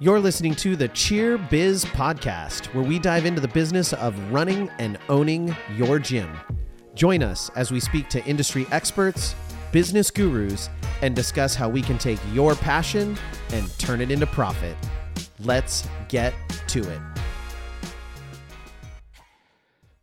You're listening to the Cheer Biz Podcast, where we dive into the business of running and owning your gym. Join us as we speak to industry experts, business gurus, and discuss how we can take your passion and turn it into profit. Let's get to it.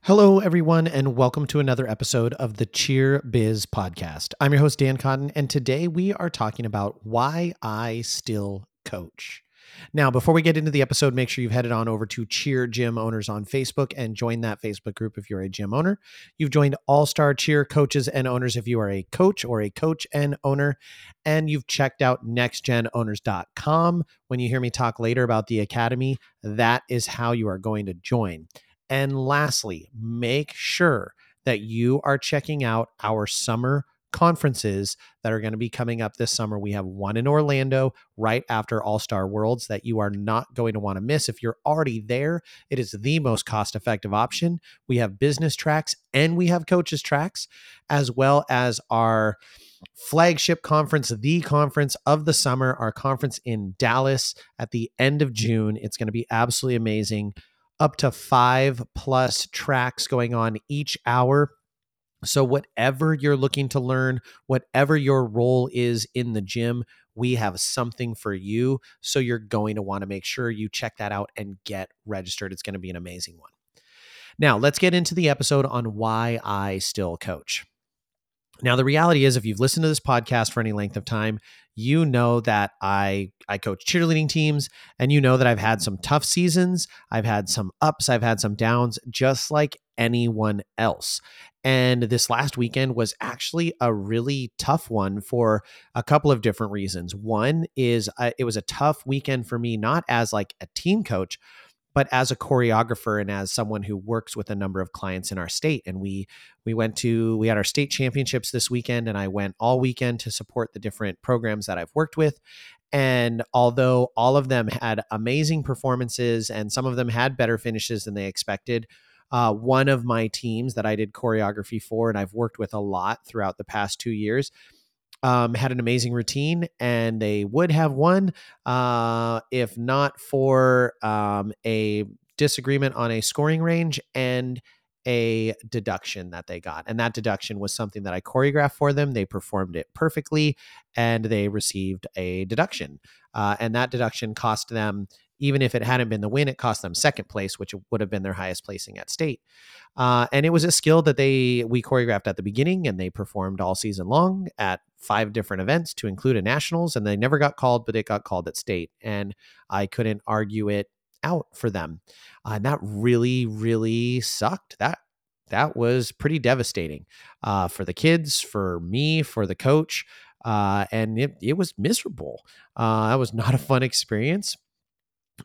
Hello, everyone, and welcome to another episode of the Cheer Biz Podcast. I'm your host, Dan Cotton, and today we are talking about why I still coach. Now, before we get into the episode, make sure you've headed on over to Cheer Gym Owners on Facebook and join that Facebook group if you're a gym owner. You've joined All Star Cheer coaches and owners if you are a coach or a coach and owner. And you've checked out nextgenowners.com. When you hear me talk later about the academy, that is how you are going to join. And lastly, make sure that you are checking out our summer conferences that are going to be coming up this summer. We have one in Orlando right after All Star Worlds that you are not going to want to miss. If you're already there, it is the most cost effective option. We have business tracks and we have coaches tracks, as well as our flagship conference, the conference of the summer, our conference in Dallas at the end of June. It's going to be absolutely amazing. Up to five plus tracks going on each hour so, whatever you're looking to learn, whatever your role is in the gym, we have something for you. So, you're going to want to make sure you check that out and get registered. It's going to be an amazing one. Now, let's get into the episode on why I still coach. Now, the reality is, if you've listened to this podcast for any length of time, you know that I I coach cheerleading teams, and you know that I've had some tough seasons. I've had some ups, I've had some downs, just like anyone else. And this last weekend was actually a really tough one for a couple of different reasons. One is uh, it was a tough weekend for me, not as like a team coach, but as a choreographer and as someone who works with a number of clients in our state and we we went to we had our state championships this weekend and I went all weekend to support the different programs that I've worked with. And although all of them had amazing performances and some of them had better finishes than they expected uh, one of my teams that I did choreography for and I've worked with a lot throughout the past two years um, had an amazing routine and they would have won uh, if not for um, a disagreement on a scoring range and a deduction that they got. And that deduction was something that I choreographed for them. They performed it perfectly and they received a deduction. Uh, and that deduction cost them even if it hadn't been the win, it cost them second place, which would have been their highest placing at state. Uh, and it was a skill that they we choreographed at the beginning, and they performed all season long at five different events to include a nationals, and they never got called, but it got called at state, and I couldn't argue it out for them. Uh, and that really, really sucked. That that was pretty devastating uh, for the kids, for me, for the coach. Uh, and it, it was miserable. Uh, that was not a fun experience,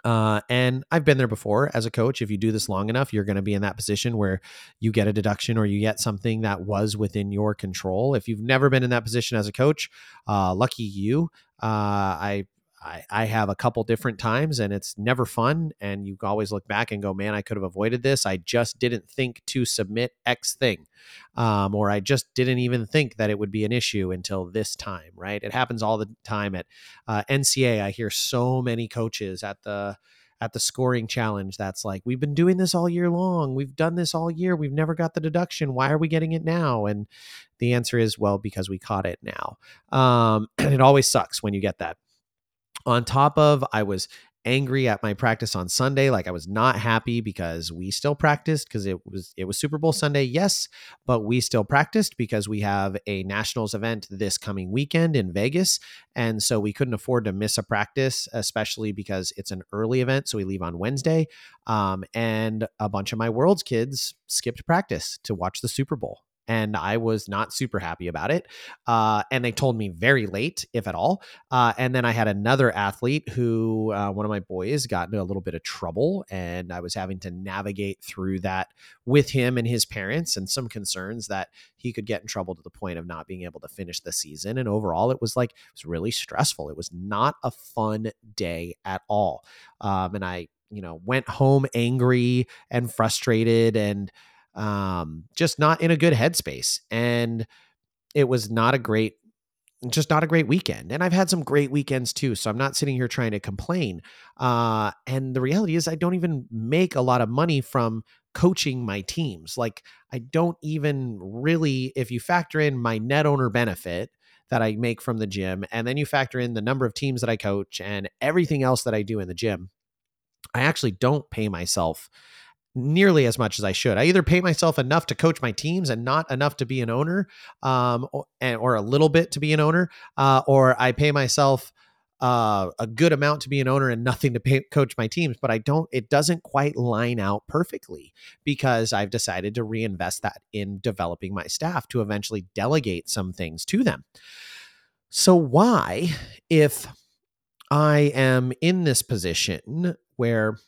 uh, and I've been there before as a coach. If you do this long enough, you're going to be in that position where you get a deduction or you get something that was within your control. If you've never been in that position as a coach, uh, lucky you. Uh, I I, I have a couple different times and it's never fun. And you always look back and go, man, I could have avoided this. I just didn't think to submit X thing. Um, or I just didn't even think that it would be an issue until this time, right? It happens all the time at uh, NCA. I hear so many coaches at the, at the scoring challenge that's like we've been doing this all year long we've done this all year we've never got the deduction why are we getting it now and the answer is well because we caught it now um, and it always sucks when you get that on top of i was angry at my practice on sunday like i was not happy because we still practiced because it was it was super bowl sunday yes but we still practiced because we have a nationals event this coming weekend in vegas and so we couldn't afford to miss a practice especially because it's an early event so we leave on wednesday um, and a bunch of my world's kids skipped practice to watch the super bowl and I was not super happy about it. Uh, and they told me very late, if at all. Uh, and then I had another athlete who, uh, one of my boys, got into a little bit of trouble, and I was having to navigate through that with him and his parents, and some concerns that he could get in trouble to the point of not being able to finish the season. And overall, it was like it was really stressful. It was not a fun day at all. Um, and I, you know, went home angry and frustrated and um, just not in a good headspace. And it was not a great just not a great weekend. And I've had some great weekends too. So I'm not sitting here trying to complain. Uh, and the reality is, I don't even make a lot of money from coaching my teams. Like, I don't even really, if you factor in my net owner benefit that I make from the gym, and then you factor in the number of teams that I coach and everything else that I do in the gym, I actually don't pay myself nearly as much as I should. I either pay myself enough to coach my teams and not enough to be an owner, um, or, and, or a little bit to be an owner, uh, or I pay myself uh, a good amount to be an owner and nothing to pay, coach my teams. But I don't. It doesn't quite line out perfectly because I've decided to reinvest that in developing my staff to eventually delegate some things to them. So why, if I am in this position where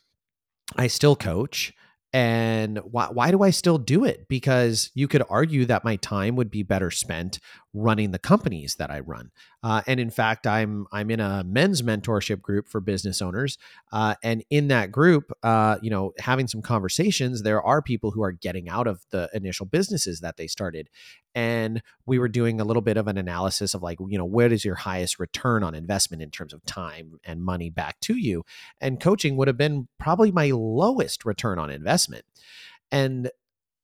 I still coach and why, why do I still do it? Because you could argue that my time would be better spent running the companies that I run. Uh, and in fact, I'm I'm in a men's mentorship group for business owners, uh, and in that group, uh, you know, having some conversations, there are people who are getting out of the initial businesses that they started, and we were doing a little bit of an analysis of like, you know, what is your highest return on investment in terms of time and money back to you, and coaching would have been probably my lowest return on investment, and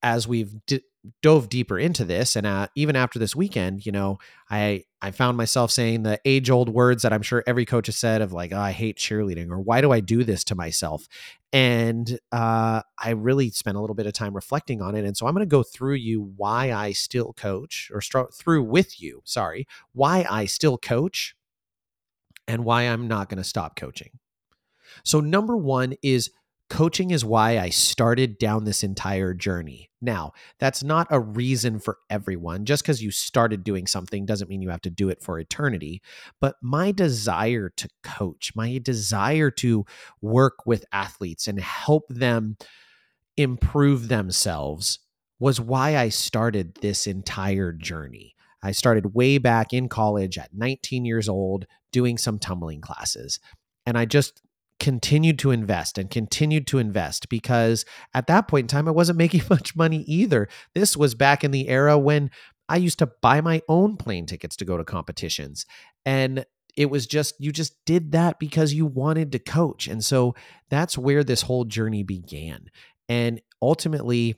as we've d- dove deeper into this and uh, even after this weekend you know i i found myself saying the age old words that i'm sure every coach has said of like oh, i hate cheerleading or why do i do this to myself? And uh, i really spent a little bit of time reflecting on it and so i'm going to go through you why i still coach or through with you sorry why i still coach and why i'm not going to stop coaching. So number one is coaching is why I started down this entire journey. Now, that's not a reason for everyone. Just because you started doing something doesn't mean you have to do it for eternity. But my desire to coach, my desire to work with athletes and help them improve themselves was why I started this entire journey. I started way back in college at 19 years old doing some tumbling classes. And I just continued to invest and continued to invest because at that point in time, I wasn't making much money either. This was back in the era when I used to buy my own plane tickets to go to competitions. And it was just, you just did that because you wanted to coach. And so that's where this whole journey began. And ultimately,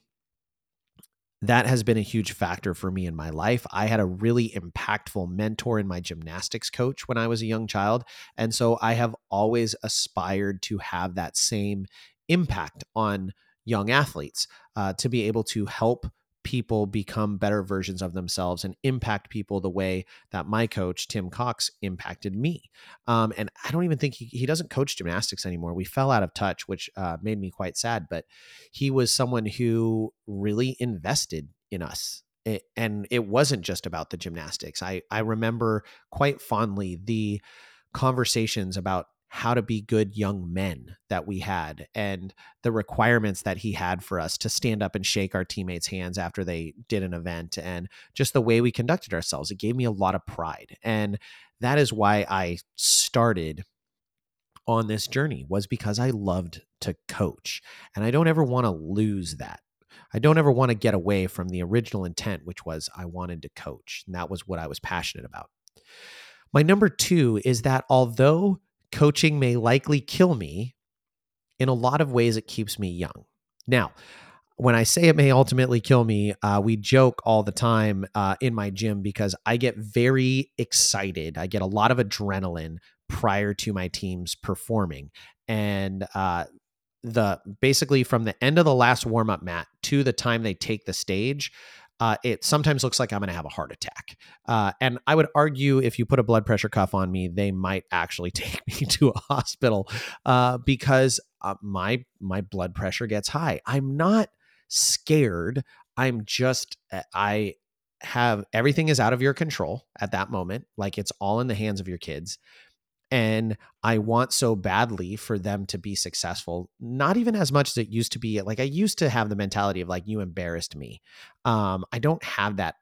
that has been a huge factor for me in my life. I had a really impactful mentor in my gymnastics coach when I was a young child. And so I have always aspired to have that same impact on young athletes uh, to be able to help people become better versions of themselves and impact people the way that my coach tim cox impacted me. Um, and i don't even think he, he doesn't coach gymnastics anymore. We fell out of touch which uh, made me quite sad but he was someone who really invested in us. It, and it wasn't just about the gymnastics. I i remember quite fondly the conversations about how to be good young men that we had and the requirements that he had for us to stand up and shake our teammates' hands after they did an event and just the way we conducted ourselves. It gave me a lot of pride. And that is why I started on this journey was because I loved to coach. And I don't ever want to lose that. I don't ever want to get away from the original intent, which was I wanted to coach. And that was what I was passionate about. My number two is that although coaching may likely kill me. In a lot of ways, it keeps me young. Now, when I say it may ultimately kill me, uh, we joke all the time uh, in my gym because I get very excited. I get a lot of adrenaline prior to my teams performing. And uh, the basically from the end of the last warm up mat to the time they take the stage, uh, it sometimes looks like I'm going to have a heart attack. Uh, and I would argue if you put a blood pressure cuff on me, they might actually take me to a hospital uh, because uh, my my blood pressure gets high. I'm not scared. I'm just uh, I have everything is out of your control at that moment. Like it's all in the hands of your kids and I want so badly for them to be successful. Not even as much as it used to be. Like I used to have the mentality of like you embarrassed me. Um, I don't have that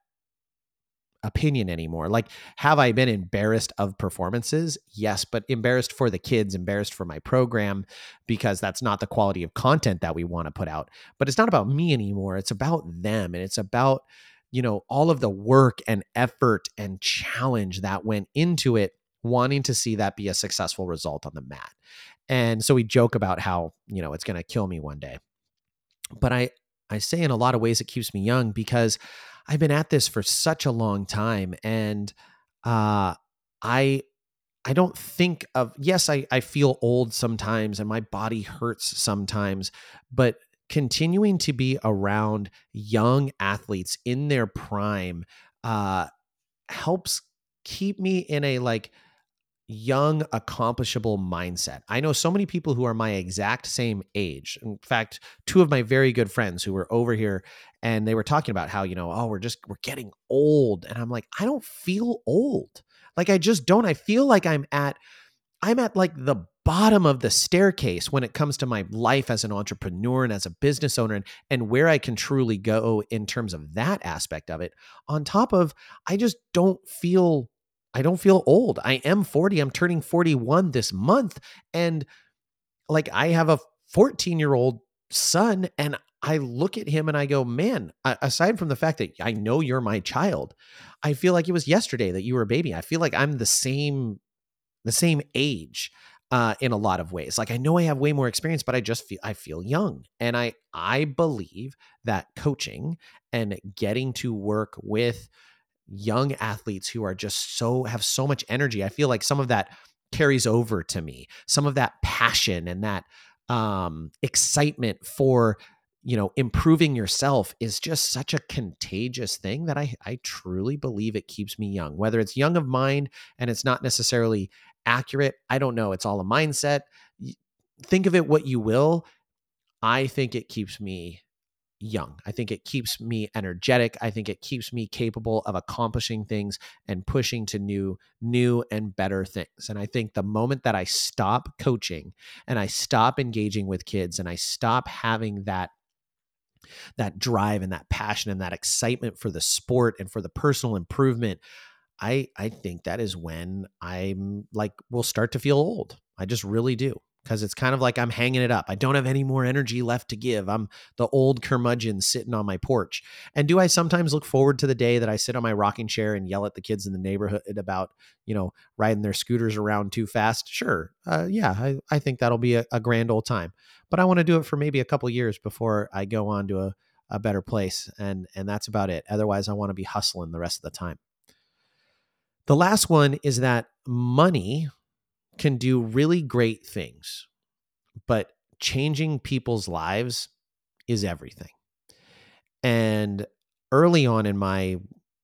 opinion anymore. Like have I been embarrassed of performances? Yes, but embarrassed for the kids, embarrassed for my program because that's not the quality of content that we want to put out. But it's not about me anymore. It's about them and it's about you know, all of the work and effort and challenge that went into it, wanting to see that be a successful result on the mat. And so we joke about how, you know, it's going to kill me one day. But I, I say in a lot of ways it keeps me young because I've been at this for such a long time. And uh, I, I don't think of yes, I, I feel old sometimes and my body hurts sometimes, but continuing to be around young athletes in their prime uh, helps keep me in a like young accomplishable mindset. I know so many people who are my exact same age. In fact, two of my very good friends who were over here and they were talking about how, you know, oh, we're just we're getting old and I'm like, I don't feel old. Like I just don't. I feel like I'm at I'm at like the bottom of the staircase when it comes to my life as an entrepreneur and as a business owner and, and where I can truly go in terms of that aspect of it. On top of, I just don't feel, I don't feel old. I am 40. I'm turning 41 this month. And like I have a 14 year old son and I look at him and I go, man, aside from the fact that I know you're my child, I feel like it was yesterday that you were a baby. I feel like I'm the same, the same age uh, in a lot of ways. Like I know I have way more experience, but I just feel I feel young, and I I believe that coaching and getting to work with young athletes who are just so have so much energy. I feel like some of that carries over to me. Some of that passion and that um, excitement for you know improving yourself is just such a contagious thing that I I truly believe it keeps me young. Whether it's young of mind and it's not necessarily accurate. I don't know. It's all a mindset. Think of it what you will. I think it keeps me young. I think it keeps me energetic. I think it keeps me capable of accomplishing things and pushing to new new and better things. And I think the moment that I stop coaching and I stop engaging with kids and I stop having that that drive and that passion and that excitement for the sport and for the personal improvement, I I think that is when I'm like will start to feel old. I just really do because it's kind of like I'm hanging it up. I don't have any more energy left to give. I'm the old curmudgeon sitting on my porch. And do I sometimes look forward to the day that I sit on my rocking chair and yell at the kids in the neighborhood about, you know, riding their scooters around too fast? Sure. Uh, yeah, I, I think that'll be a, a grand old time. But I want to do it for maybe a couple years before I go on to a, a better place. And, and that's about it. Otherwise, I want to be hustling the rest of the time. The last one is that money can do really great things, but changing people's lives is everything. And early on in my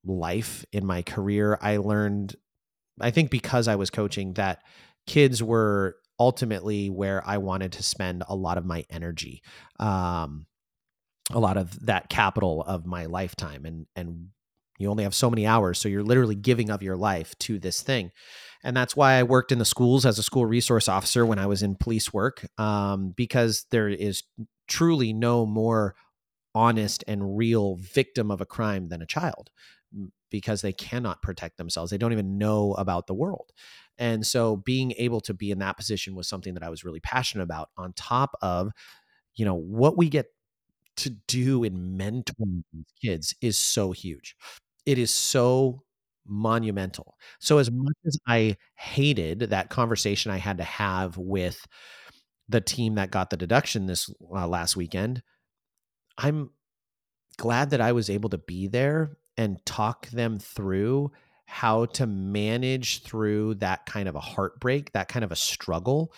life, in my career, I learned, I think because I was coaching, that kids were ultimately where I wanted to spend a lot of my energy. Um, a lot of that capital of my lifetime and and you only have so many hours. So you're literally giving of your life to this thing. And that's why I worked in the schools as a school resource officer when I was in police work, um, because there is truly no more honest and real victim of a crime than a child because they cannot protect themselves. They don't even know about the world. And so being able to be in that position was something that I was really passionate about on top of you know what we get to do in mentoring these kids is so huge it is so monumental. So as much as I hated that conversation I had to have with the team that got the deduction this uh, last weekend, I'm glad that I was able to be there and talk them through how to manage through that kind of a heartbreak, that kind of a struggle,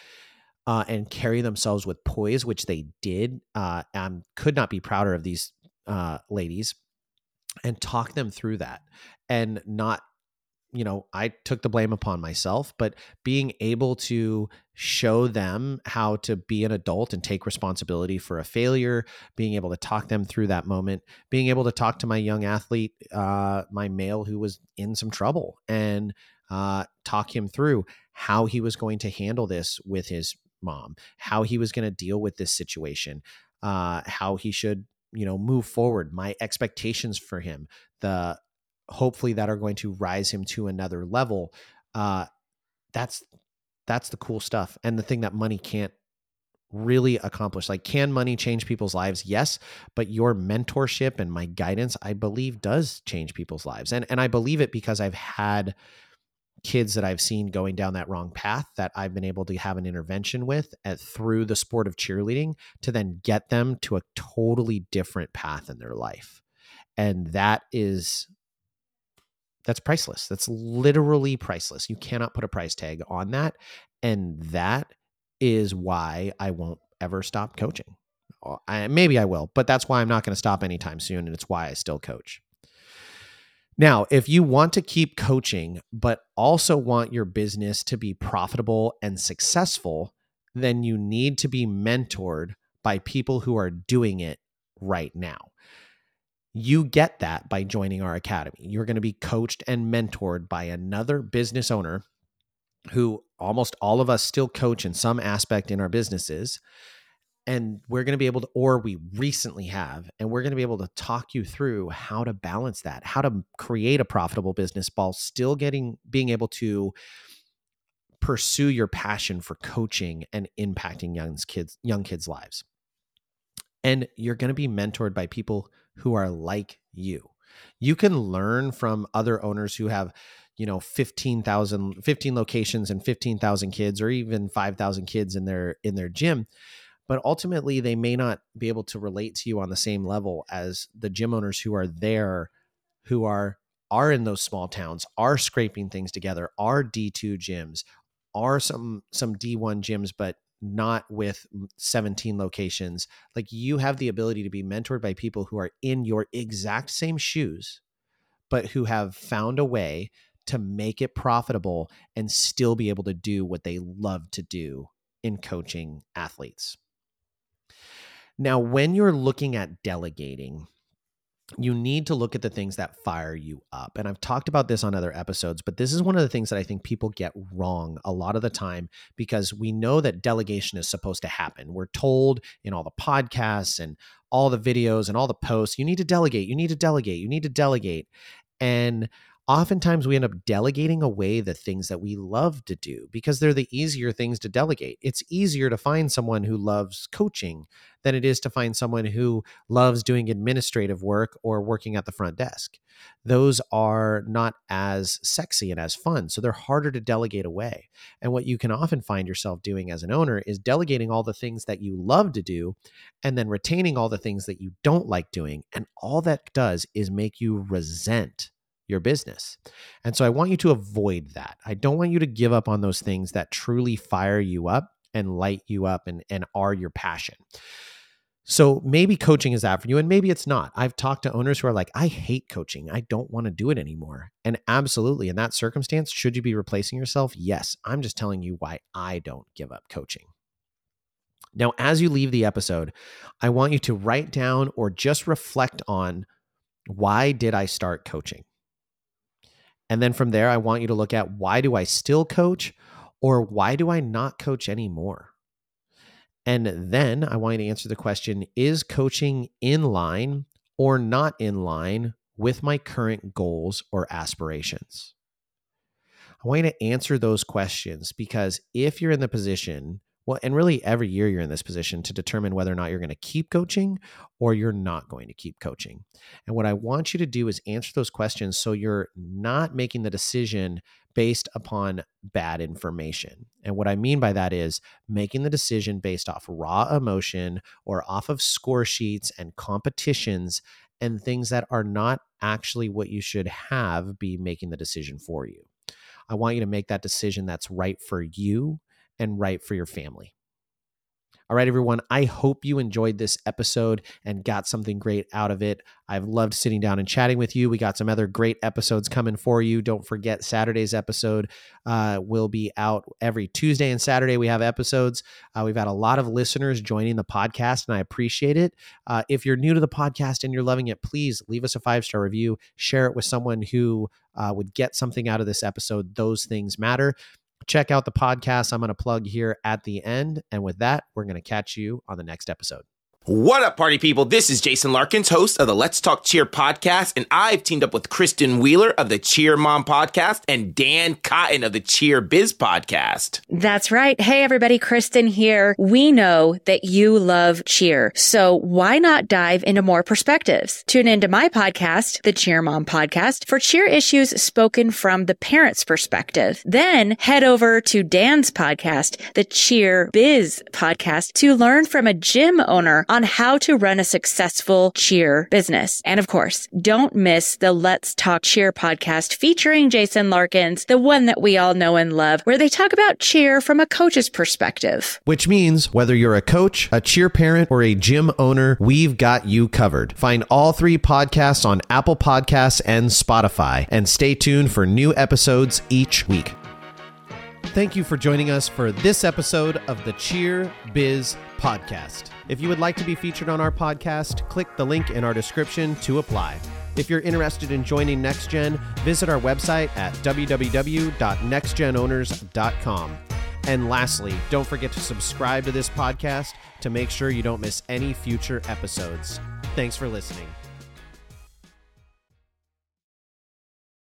uh, and carry themselves with poise, which they did. Uh, I could not be prouder of these uh, ladies and talk them through that and not you know i took the blame upon myself but being able to show them how to be an adult and take responsibility for a failure being able to talk them through that moment being able to talk to my young athlete uh, my male who was in some trouble and uh, talk him through how he was going to handle this with his mom how he was going to deal with this situation uh, how he should you know move forward my expectations for him the hopefully that are going to rise him to another level uh that's that's the cool stuff and the thing that money can't really accomplish. Like, can money change people's lives? Yes, but your mentorship and my guidance, I believe, does change people's lives. And and I believe it because I've had kids that I've seen going down that wrong path that I've been able to have an intervention with at, through the sport of cheerleading to then get them to a totally different path in their life. And that is that's priceless. That's literally priceless. You cannot put a price tag on that. And that is why I won't ever stop coaching. Uh, I, maybe I will, but that's why I'm not going to stop anytime soon. And it's why I still coach. Now, if you want to keep coaching, but also want your business to be profitable and successful, then you need to be mentored by people who are doing it right now. You get that by joining our academy. You're going to be coached and mentored by another business owner who almost all of us still coach in some aspect in our businesses. And we're going to be able to, or we recently have, and we're going to be able to talk you through how to balance that, how to create a profitable business while still getting, being able to pursue your passion for coaching and impacting young kids, young kids' lives. And you're going to be mentored by people who are like you. You can learn from other owners who have you know 15,000 15 locations and 15,000 kids or even 5,000 kids in their in their gym but ultimately they may not be able to relate to you on the same level as the gym owners who are there who are are in those small towns are scraping things together are D2 gyms are some some D1 gyms but not with 17 locations like you have the ability to be mentored by people who are in your exact same shoes but who have found a way to make it profitable and still be able to do what they love to do in coaching athletes. Now, when you're looking at delegating, you need to look at the things that fire you up. And I've talked about this on other episodes, but this is one of the things that I think people get wrong a lot of the time because we know that delegation is supposed to happen. We're told in all the podcasts and all the videos and all the posts, you need to delegate, you need to delegate, you need to delegate. And oftentimes we end up delegating away the things that we love to do because they're the easier things to delegate. It's easier to find someone who loves coaching than it is to find someone who loves doing administrative work or working at the front desk. Those are not as sexy and as fun, so they're harder to delegate away. And what you can often find yourself doing as an owner is delegating all the things that you love to do and then retaining all the things that you don't like doing. And all that does is make you resent your business. And so I want you to avoid that. I don't want you to give up on those things that truly fire you up and light you up and, and are your passion. So maybe coaching is that for you, and maybe it's not. I've talked to owners who are like, I hate coaching. I don't want to do it anymore. And absolutely, in that circumstance, should you be replacing yourself? Yes. I'm just telling you why I don't give up coaching. Now, as you leave the episode, I want you to write down or just reflect on why did I start coaching? And then from there, I want you to look at why do I still coach or why do I not coach anymore? And then I want you to answer the question is coaching in line or not in line with my current goals or aspirations? I want you to answer those questions because if you're in the position well, and really every year you're in this position to determine whether or not you're going to keep coaching or you're not going to keep coaching. And what I want you to do is answer those questions so you're not making the decision based upon bad information. And what I mean by that is making the decision based off raw emotion or off of score sheets and competitions and things that are not actually what you should have be making the decision for you. I want you to make that decision that's right for you and right for your family. All right, everyone. I hope you enjoyed this episode and got something great out of it. I've loved sitting down and chatting with you. We got some other great episodes coming for you. Don't forget, Saturday's episode uh, will be out every Tuesday and Saturday. We have episodes. Uh, we've had a lot of listeners joining the podcast, and I appreciate it. Uh, if you're new to the podcast and you're loving it, please leave us a five star review, share it with someone who uh, would get something out of this episode. Those things matter check out the podcast I'm going to plug here at the end. And with that, we're going to catch you on the next episode. What up, party people? This is Jason Larkins, host of the Let's Talk Cheer podcast, and I've teamed up with Kristen Wheeler of the Cheer Mom podcast and Dan Cotton of the Cheer Biz podcast. That's right. Hey, everybody, Kristen here. We know that you love cheer, so why not dive into more perspectives? Tune into my podcast, the Cheer Mom podcast, for cheer issues spoken from the parent's perspective. Then head over to Dan's podcast, the Cheer Biz podcast, to learn from a gym owner on how to run a successful cheer business. And of course, don't miss the Let's Talk Cheer podcast featuring Jason Larkins, the one that we all know and love, where they talk about cheer from a coach's perspective. Which means whether you're a coach, a cheer parent, or a gym owner, we've got you covered. Find all three podcasts on Apple Podcasts and Spotify, and stay tuned for new episodes each week. Thank you for joining us for this episode of the Cheer Biz Podcast. If you would like to be featured on our podcast, click the link in our description to apply. If you're interested in joining NextGen, visit our website at www.nextgenowners.com. And lastly, don't forget to subscribe to this podcast to make sure you don't miss any future episodes. Thanks for listening.